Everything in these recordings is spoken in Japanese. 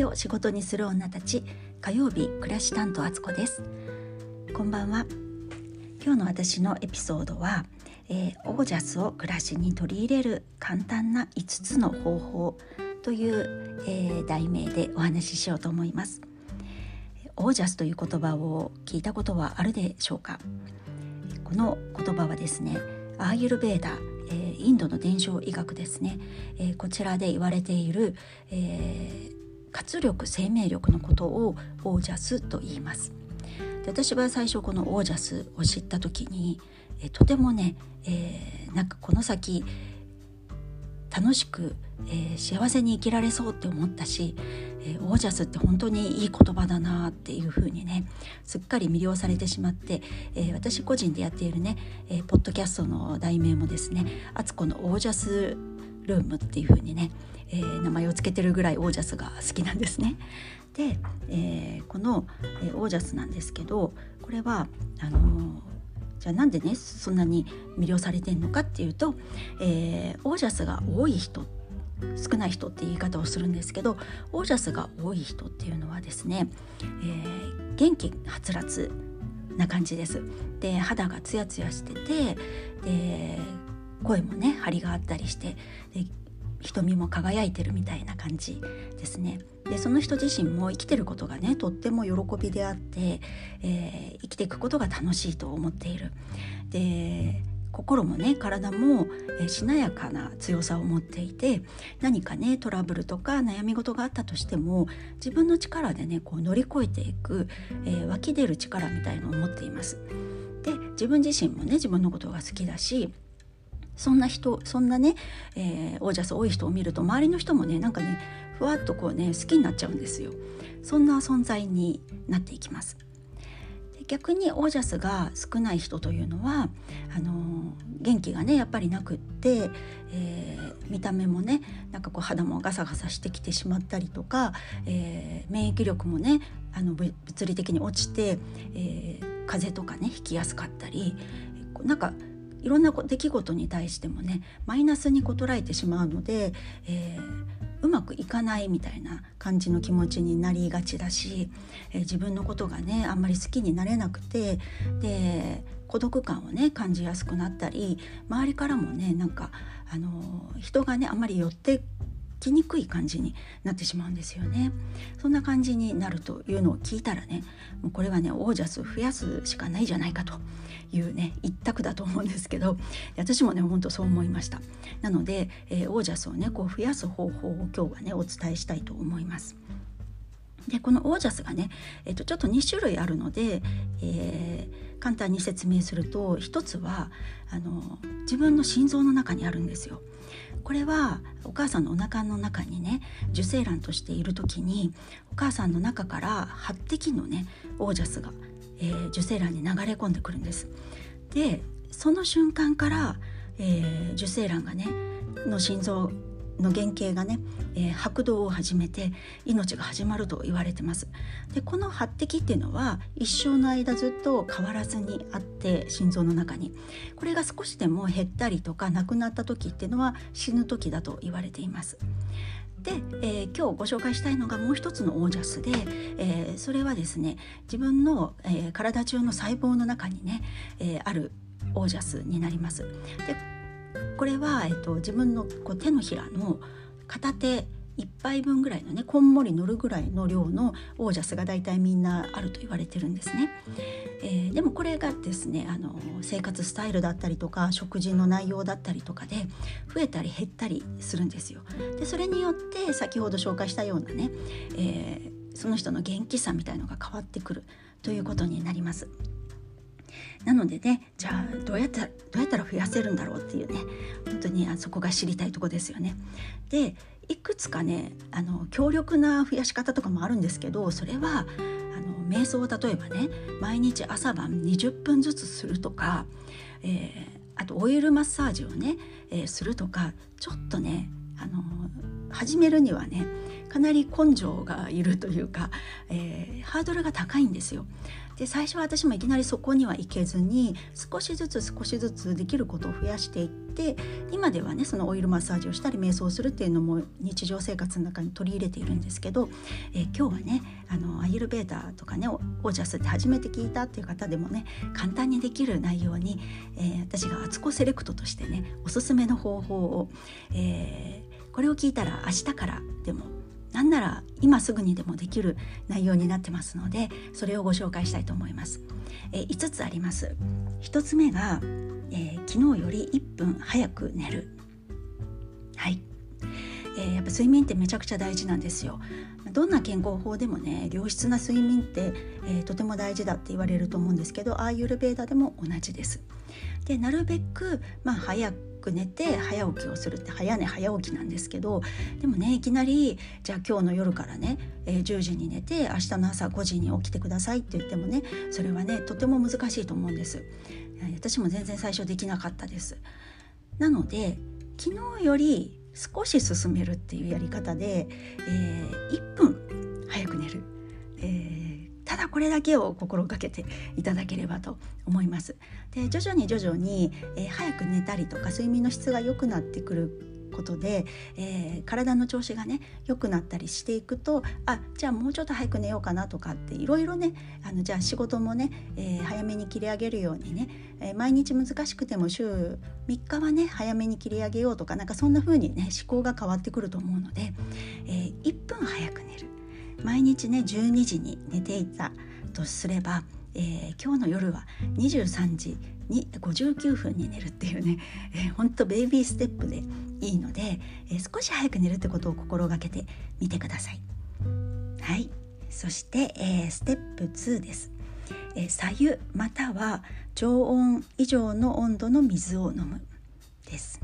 りを仕事にする女たち火曜日暮らし担当あつこです。こんばんは。今日の私のエピソードは、えー、オージャスを暮らしに取り入れる簡単な5つの方法という、えー、題名でお話ししようと思います。オージャスという言葉を聞いたことはあるでしょうか？この言葉はですねアーユルベーダえー、インドの伝承医学ですね、えー、こちらで言われている、えー、活力生命力のことをオージャスと言います。で私は最初このオージャスを知った時に、えとてもね、えー、なんかこの先楽しく、えー、幸せに生きられそうって思ったし、えー、オージャスって本当にいい言葉だなっていう風にねすっかり魅了されてしまって、えー、私個人でやっているね、えー、ポッドキャストの題名もですね「あつこのオージャスルーム」っていう風にね、えー、名前を付けてるぐらいオージャスが好きなんですね。で、えー、この、え、オージャスなんですけどこれはあのーじゃあなんでねそんなに魅了されてんのかっていうと、え、オージャスが多い人少ない人って言い方をするんですけどオージャスが多い人っていうのはですね、え、元気はつらつな感じです。で肌がツヤツヤしててで声もね張りがあったりしてで瞳も輝いてるみたいな感じですね。でその人自身も生きてることがねとっても喜びであって、えー、生きていくことが楽しいと思っている。で心もね体も、えー、しなやかな強さを持っていて何かねトラブルとか悩み事があったとしても自分の力でねこう乗り越えていく、えー、湧き出る力みたいのを持っています。で自分自身もね自分のことが好きだしそんな人そんなね、えー、オージャス多い人を見ると周りの人もねなんかねふわっとこうね好きになっちゃうんですよ。そんな存在になっていきます。で逆にオージャスが少ない人というのはあのー、元気がねやっぱりなくって、えー、見た目もねなんかこう肌もガサガサしてきてしまったりとか、えー、免疫力もねあの物理的に落ちて、えー、風邪とかね引きやすかったりなんかいろんな出来事に対してもねマイナスにこ捉えてしまうので、えー、うまくいかないみたいな感じの気持ちになりがちだし、えー、自分のことがねあんまり好きになれなくてで孤独感をね感じやすくなったり周りからもねなんかあの人がねあんまり寄ってきにくい感じになってしまうんですよね。そんな感じになるというのを聞いたらねもうこれはねオージャス増やすしかないじゃないかというね一択だと思うんですけど私もねほんとそう思いました。なので、えー、オージャスをねこう増やす方法を今日はねお伝えしたいと思います。でこのオージャスがね、えー、とちょっと2種類あるので、えー、簡単に説明すると一つはあの自分の心臓の中にあるんですよ。これはお母さんのお腹の中にね受精卵としている時にお母さんの中から8滴のねオージャスが、えー、受精卵に流れ込んでくるんです。でその瞬間から、えー、受精卵がねの心臓の原型がね、えー、拍動を始めて命が始まると言われてます。でこの発滴っていうのは一生の間ずっと変わらずにあって心臓の中に。これが少しでも減ったりとかなくなった時っていうのは死ぬ時だと言われています。で、えー、今日ご紹介したいのがもう一つのオージャスで、えー、それはですね自分の、えー、体中の細胞の中にね、え、あるオージャスになります。でこれは、えっと、自分のこう手のひらの片手1杯分ぐらいのねこんもり乗るぐらいの量のオージャスが大体みんなあると言われてるんですね。えー、でもこれがですねあの生活スタイルだったりとか食事の内容だったりとかで増えたり減ったりするんですよ。でそれによって先ほど紹介したようなね、えー、その人の元気さみたいのが変わってくるということになります。なのでねじゃあどうやったらどうやったら増やせるんだろうっていうね本当にあそこが知りたいとこですよね。でいくつかねあの強力な増やし方とかもあるんですけどそれはあの瞑想を例えばね毎日朝晩20分ずつするとか、えー、あとオイルマッサージをね、えー、するとかちょっとねあの始めるにはねかなり根性がいるというか、えー、ハードルが高いんですよ。で最初は私もいきなりそこには行けずに少しずつ少しずつできることを増やしていって今ではねそのオイルマッサージをしたり瞑想するっていうのも日常生活の中に取り入れているんですけど、えー、今日はねあのアイルベーダーとかねオージャスって初めて聞いたっていう方でもね簡単にできる内容に、えー、私がアツコセレクトとしてねおすすめの方法を、えー、これを聞いたら明日からでもなんなら今すぐにでもできる内容になってますのでそれをご紹介したいと思います。えー、5つあります。1つ目が、えー、昨日より1分早く寝る。はい。えー、やっぱ睡眠ってめちゃくちゃ大事なんですよ。どんな健康法でもね良質な睡眠って、えー、とても大事だって言われると思うんですけどアーユルベーダでも同じです。でなるべく、まあ、早くく寝て早起きをするって早寝早起きなんですけどでもねいきなりじゃあ今日の夜からね、えー、10時に寝て明日の朝5時に起きてくださいって言ってもねそれはねとても難しいと思うんです。私も全然最初できなかったです。なので昨日より少し進めるっていうやり方で、えー、1分早く寝る、だこれだけを心がけていただければと思います。で徐々に徐々に、えー、早く寝たりとか睡眠の質が良くなってくることで、えー、体の調子がね良くなったりしていくとあじゃあもうちょっと早く寝ようかなとかっていろいろねあのじゃあ仕事もね、えー、早めに切り上げるようにね、えー、毎日難しくても週3日はね早めに切り上げようとかなんかそんな風にね思考が変わってくると思うので、え、1分早く寝る毎日ね12時に寝ていたとすればえー、今日の夜は23時に59分に寝るっていうね、えー、ほんとベイビーステップでいいので、えー、少し早く寝るってことを心がけてみてください。はいそして、えー、ステップ2です。えー、左右または常温以上の温度の水を飲むです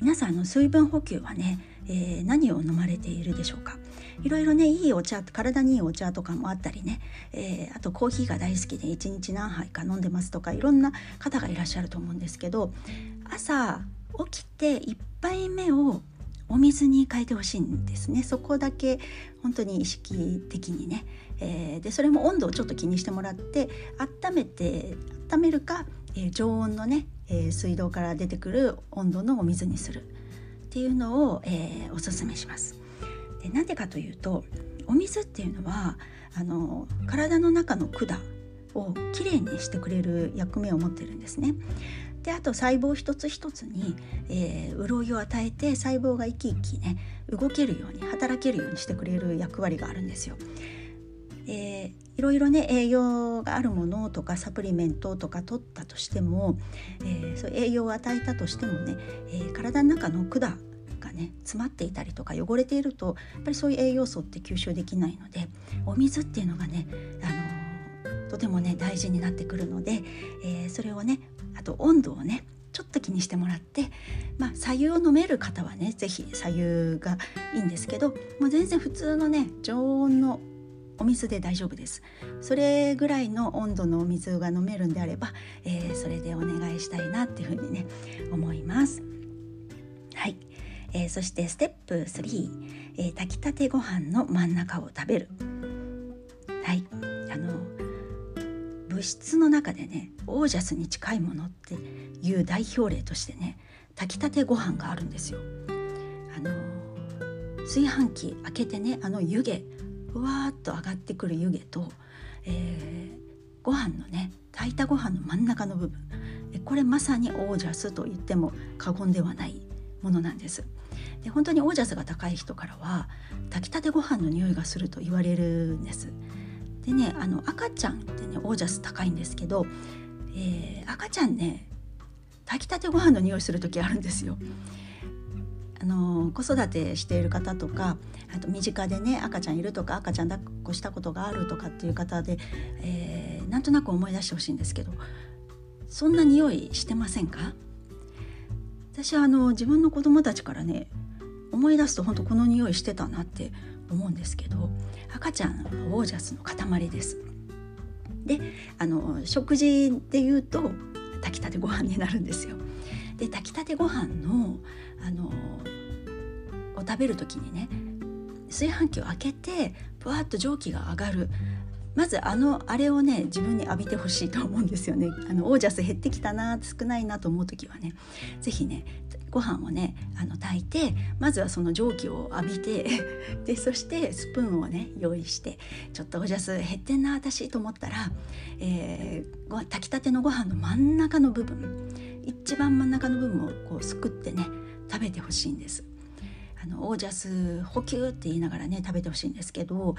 皆さんの水分補給はね、えー、何を飲まれているでしょうか？いろいろねいいお茶体にいいお茶とかもあったりね、えー、あとコーヒーが大好きで1日何杯か飲んでますとかいろんな方がいらっしゃると思うんですけど朝起きて1杯目をお水に変えてほしいんですね。そこだけ本当に意識的にね、えー、でそれも温度をちょっと気にしてもらって温めて温めるか、えー、常温のね、えー、水道から出てくる温度のお水にするっていうのを、えー、おすすめします。でなんでかというとお水っていうのはあの体の中の管をきれいにしてくれる役目を持ってるんですね。であと細胞一つ一つに、えー、潤いを与えて細胞が生き生きね動けるように働けるようにしてくれる役割があるんですよ。えー、いろいろね栄養があるものとかサプリメントとか取ったとしても、えー、そう栄養を与えたとしてもね、えー、体の中の管ね詰まっていたりとか汚れているとやっぱりそういう栄養素って吸収できないのでお水っていうのがねあのとてもね大事になってくるので、えー、それをねあと温度をねちょっと気にしてもらって、まあ、左右を飲める方はね是非左右がいいんですけどもう全然普通のね常温のお水で大丈夫です。それぐらいの温度のお水が飲めるんであれば、えー、それでお願いしたいなっていうふうにね思います。はい。えー、そしてステップ3、えー、炊きたてご飯の真ん中を食べる。はい。あの物質の中でねオージャスに近いものっていう代表例としてね炊きたてご飯があるんですよ。あの炊飯器開けてねあの湯気ふわーっと上がってくる湯気と、えー、ご飯のね炊いたご飯の真ん中の部分。これまさにオージャスと言っても過言ではないものなんです。で本当にオージャスが高い人からは炊きたてご飯の匂いがすると言われるんです。でねあの赤ちゃんってねオージャス高いんですけど、えー、赤ちゃんね炊きたてご飯の匂いする時あるんですよ。あの子育てしている方とかあと身近でね赤ちゃんいるとか赤ちゃん抱っこしたことがあるとかっていう方で、えー、なんとなく思い出してほしいんですけどそんな匂いしてませんか？私はあの自分の子供たちからね思い出すと本当この匂いしてたなって思うんですけど赤ちゃんのオージャスの塊です。であの食事でいうと炊きたてご飯になるんですよ。で炊きたてご飯のあのを食べる時にね炊飯器を開けてふわっと蒸気が上がるまずあのあれをね自分に浴びてほしいと思うんですよねあのオージャス減ってきたな少ないなと思う時はね是非ねご飯をねあの炊いてまずはその蒸気を浴びて でそしてスプーンをね用意してちょっとオージャス減ってんな私と思ったら、えー、炊きたてのご飯の真ん中の部分一番真ん中の部分をこうすくってね食べてほしいんです。あのオージャス補給って言いながらね食べてほしいんですけど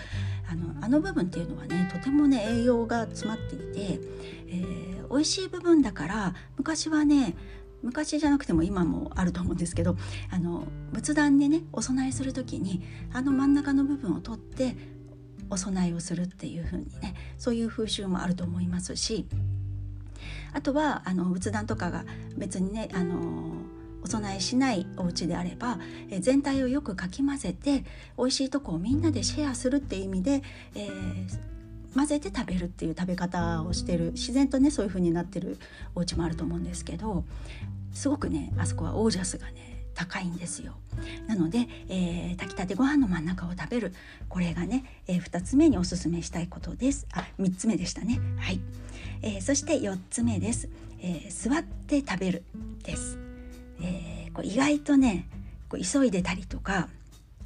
あのあの部分っていうのはねとてもね栄養が詰まっていて、えー、美味しい部分だから昔はね昔じゃなくても今もあると思うんですけどあの仏壇でねお供えする時にあの真ん中の部分を取ってお供えをするっていう風にねそういう風習もあると思いますしあとはあの仏壇とかが別にねあのお供えしないお家であれば、え全体をよくかき混ぜて美味しいとこをみんなでシェアするっていう意味で、えー、混ぜて食べるっていう食べ方をしてる自然とねそういう風になってるお家もあると思うんですけどすごくねあそこはオージャスがね高いんですよ。なので、えー、炊きたてご飯の真ん中を食べる。これがね、えー、2つ目におすすめしたいことです。あ3つ目でしたね。はい、えー、そして4つ目です、え座って食べるです。えー、こう意外とねこう急いでたりとか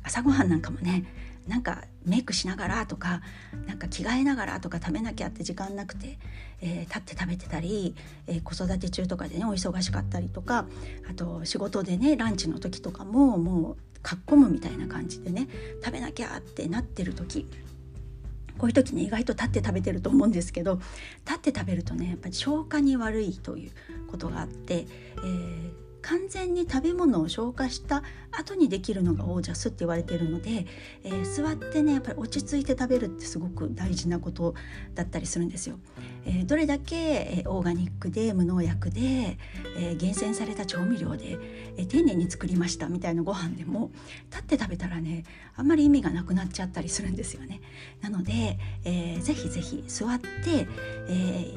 朝ごはんなんかもねなんかメイクしながらとかなんか着替えながらとか食べなきゃって時間なくて、えー、立って食べてたり、えー、子育て中とかでねお忙しかったりとかあと仕事でねランチの時とかももうかっこむみたいな感じでね食べなきゃってなってる時こういう時ね意外と立って食べてると思うんですけど立って食べるとねやっぱり消化に悪いということがあって、えー完全に食べ物を消化した後にできるのがオージャスって言われているので、えー、座ってねやっぱり落ち着いて食べるってすごく大事なことだったりするんですよ。えー、どれだけ、え、オーガニックで無農薬で、え、厳選された調味料で、え、丁寧に作りましたみたいなご飯でも立って食べたらねあんまり意味がなくなっちゃったりするんですよね。なので、えー、ぜひぜひ座って、え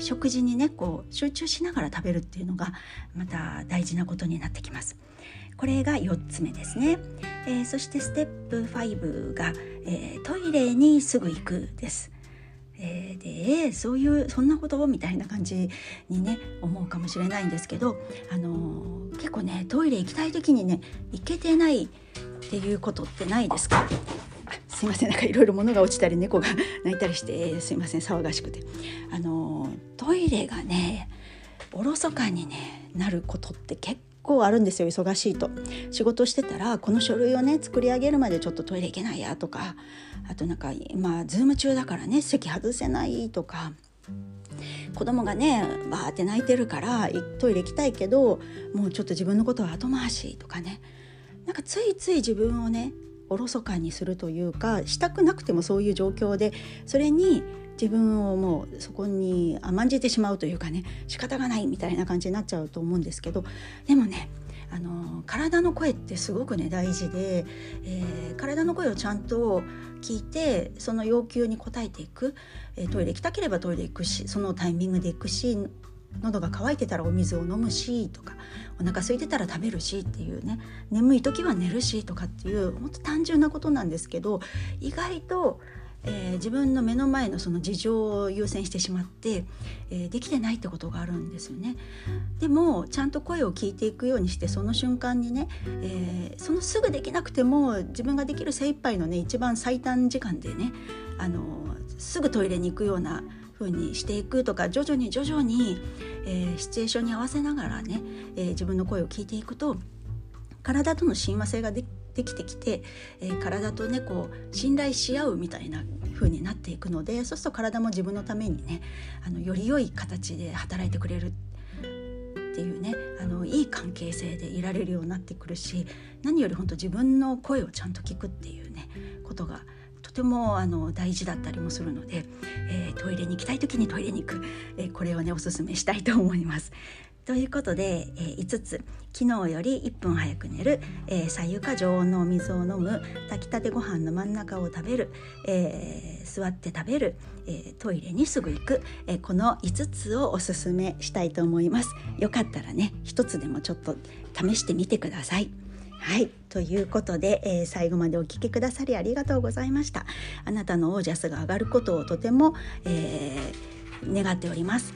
食事にねこう集中しながら食べるっていうのがまた大事なことになってきます。これが4つ目ですね、えー、そしてステップ5が、えー、トイレにすぐ行くです。え、でそういうそんなことみたいな感じにね思うかもしれないんですけど、あの、結構ねトイレ行きたい時にね行けてないっていうことってないですか？すいません。なんかいろいろ物が落ちたり猫が泣いたりしてすいません。騒がしくて。あのトイレがねおろそかに、ね、なることって結構あるんですよ忙しいと。仕事してたらこの書類をね作り上げるまでちょっとトイレ行けないやとかあとなんかまあズーム中だからね席外せないとか子供がねバーって泣いてるからトイレ行きたいけどもうちょっと自分のことは後回しとかね。なんかついつい自分をねおろそかにするというかしたくなくてもそういう状況でそれに自分をもうそこに甘んじてしまうというかね仕方がないみたいな感じになっちゃうと思うんですけどでもねあの体の声ってすごくね大事で、えー、体の声をちゃんと聞いてその要求に応えていく、えー、トイレ行きたければトイレ行くしそのタイミングで行くし喉が渇いてたらお水を飲むしとかお腹空いてたら食べるしっていうね眠い時は寝るしとかっていう本当単純なことなんですけど意外と、えー、自分の目の前のその事情を優先してしまって、えー、できてないってことがあるんですよね。でもちゃんと声を聞いていくようにしてその瞬間にね、えー、そのすぐできなくても自分ができる精一杯のね一番最短時間でねあのすぐトイレに行くような風にしていくとか徐々に徐々に、えー、シチュエーションに合わせながらね、えー、自分の声を聞いていくと体との親和性ができてきて、えー、体とねこう信頼し合うみたいな風になっていくのでそうすると体も自分のためにねあのより良い形で働いてくれるっていうねあのいい関係性でいられるようになってくるし何より本当自分の声をちゃんと聞くっていうねことがてもあの大事だったりもするので、えー、トイレに行きたい時にトイレに行く、えー、これをねおすすめしたいと思います。ということで、えー、5つ。昨日より1分早く寝る、えー、左右か常温のお水を飲む。炊きたてご飯の真ん中を食べる、えー、座って食べる、えー、トイレにすぐ行く、えー、この5つをおすすめしたいと思います。よかったらね1つでもちょっと試してみてください。はいということで、えー、最後までお聞きくださりありがとうございました。あなたのオージャスが上がることをとても、えー、願っております。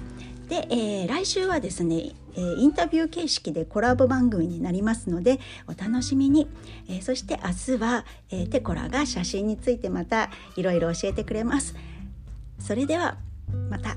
で、えー、来週はですね、え、インタビュー形式でコラボ番組になりますのでお楽しみに、え、そして明日は、えテコラが写真についてまたいろいろ教えてくれます。それではまた。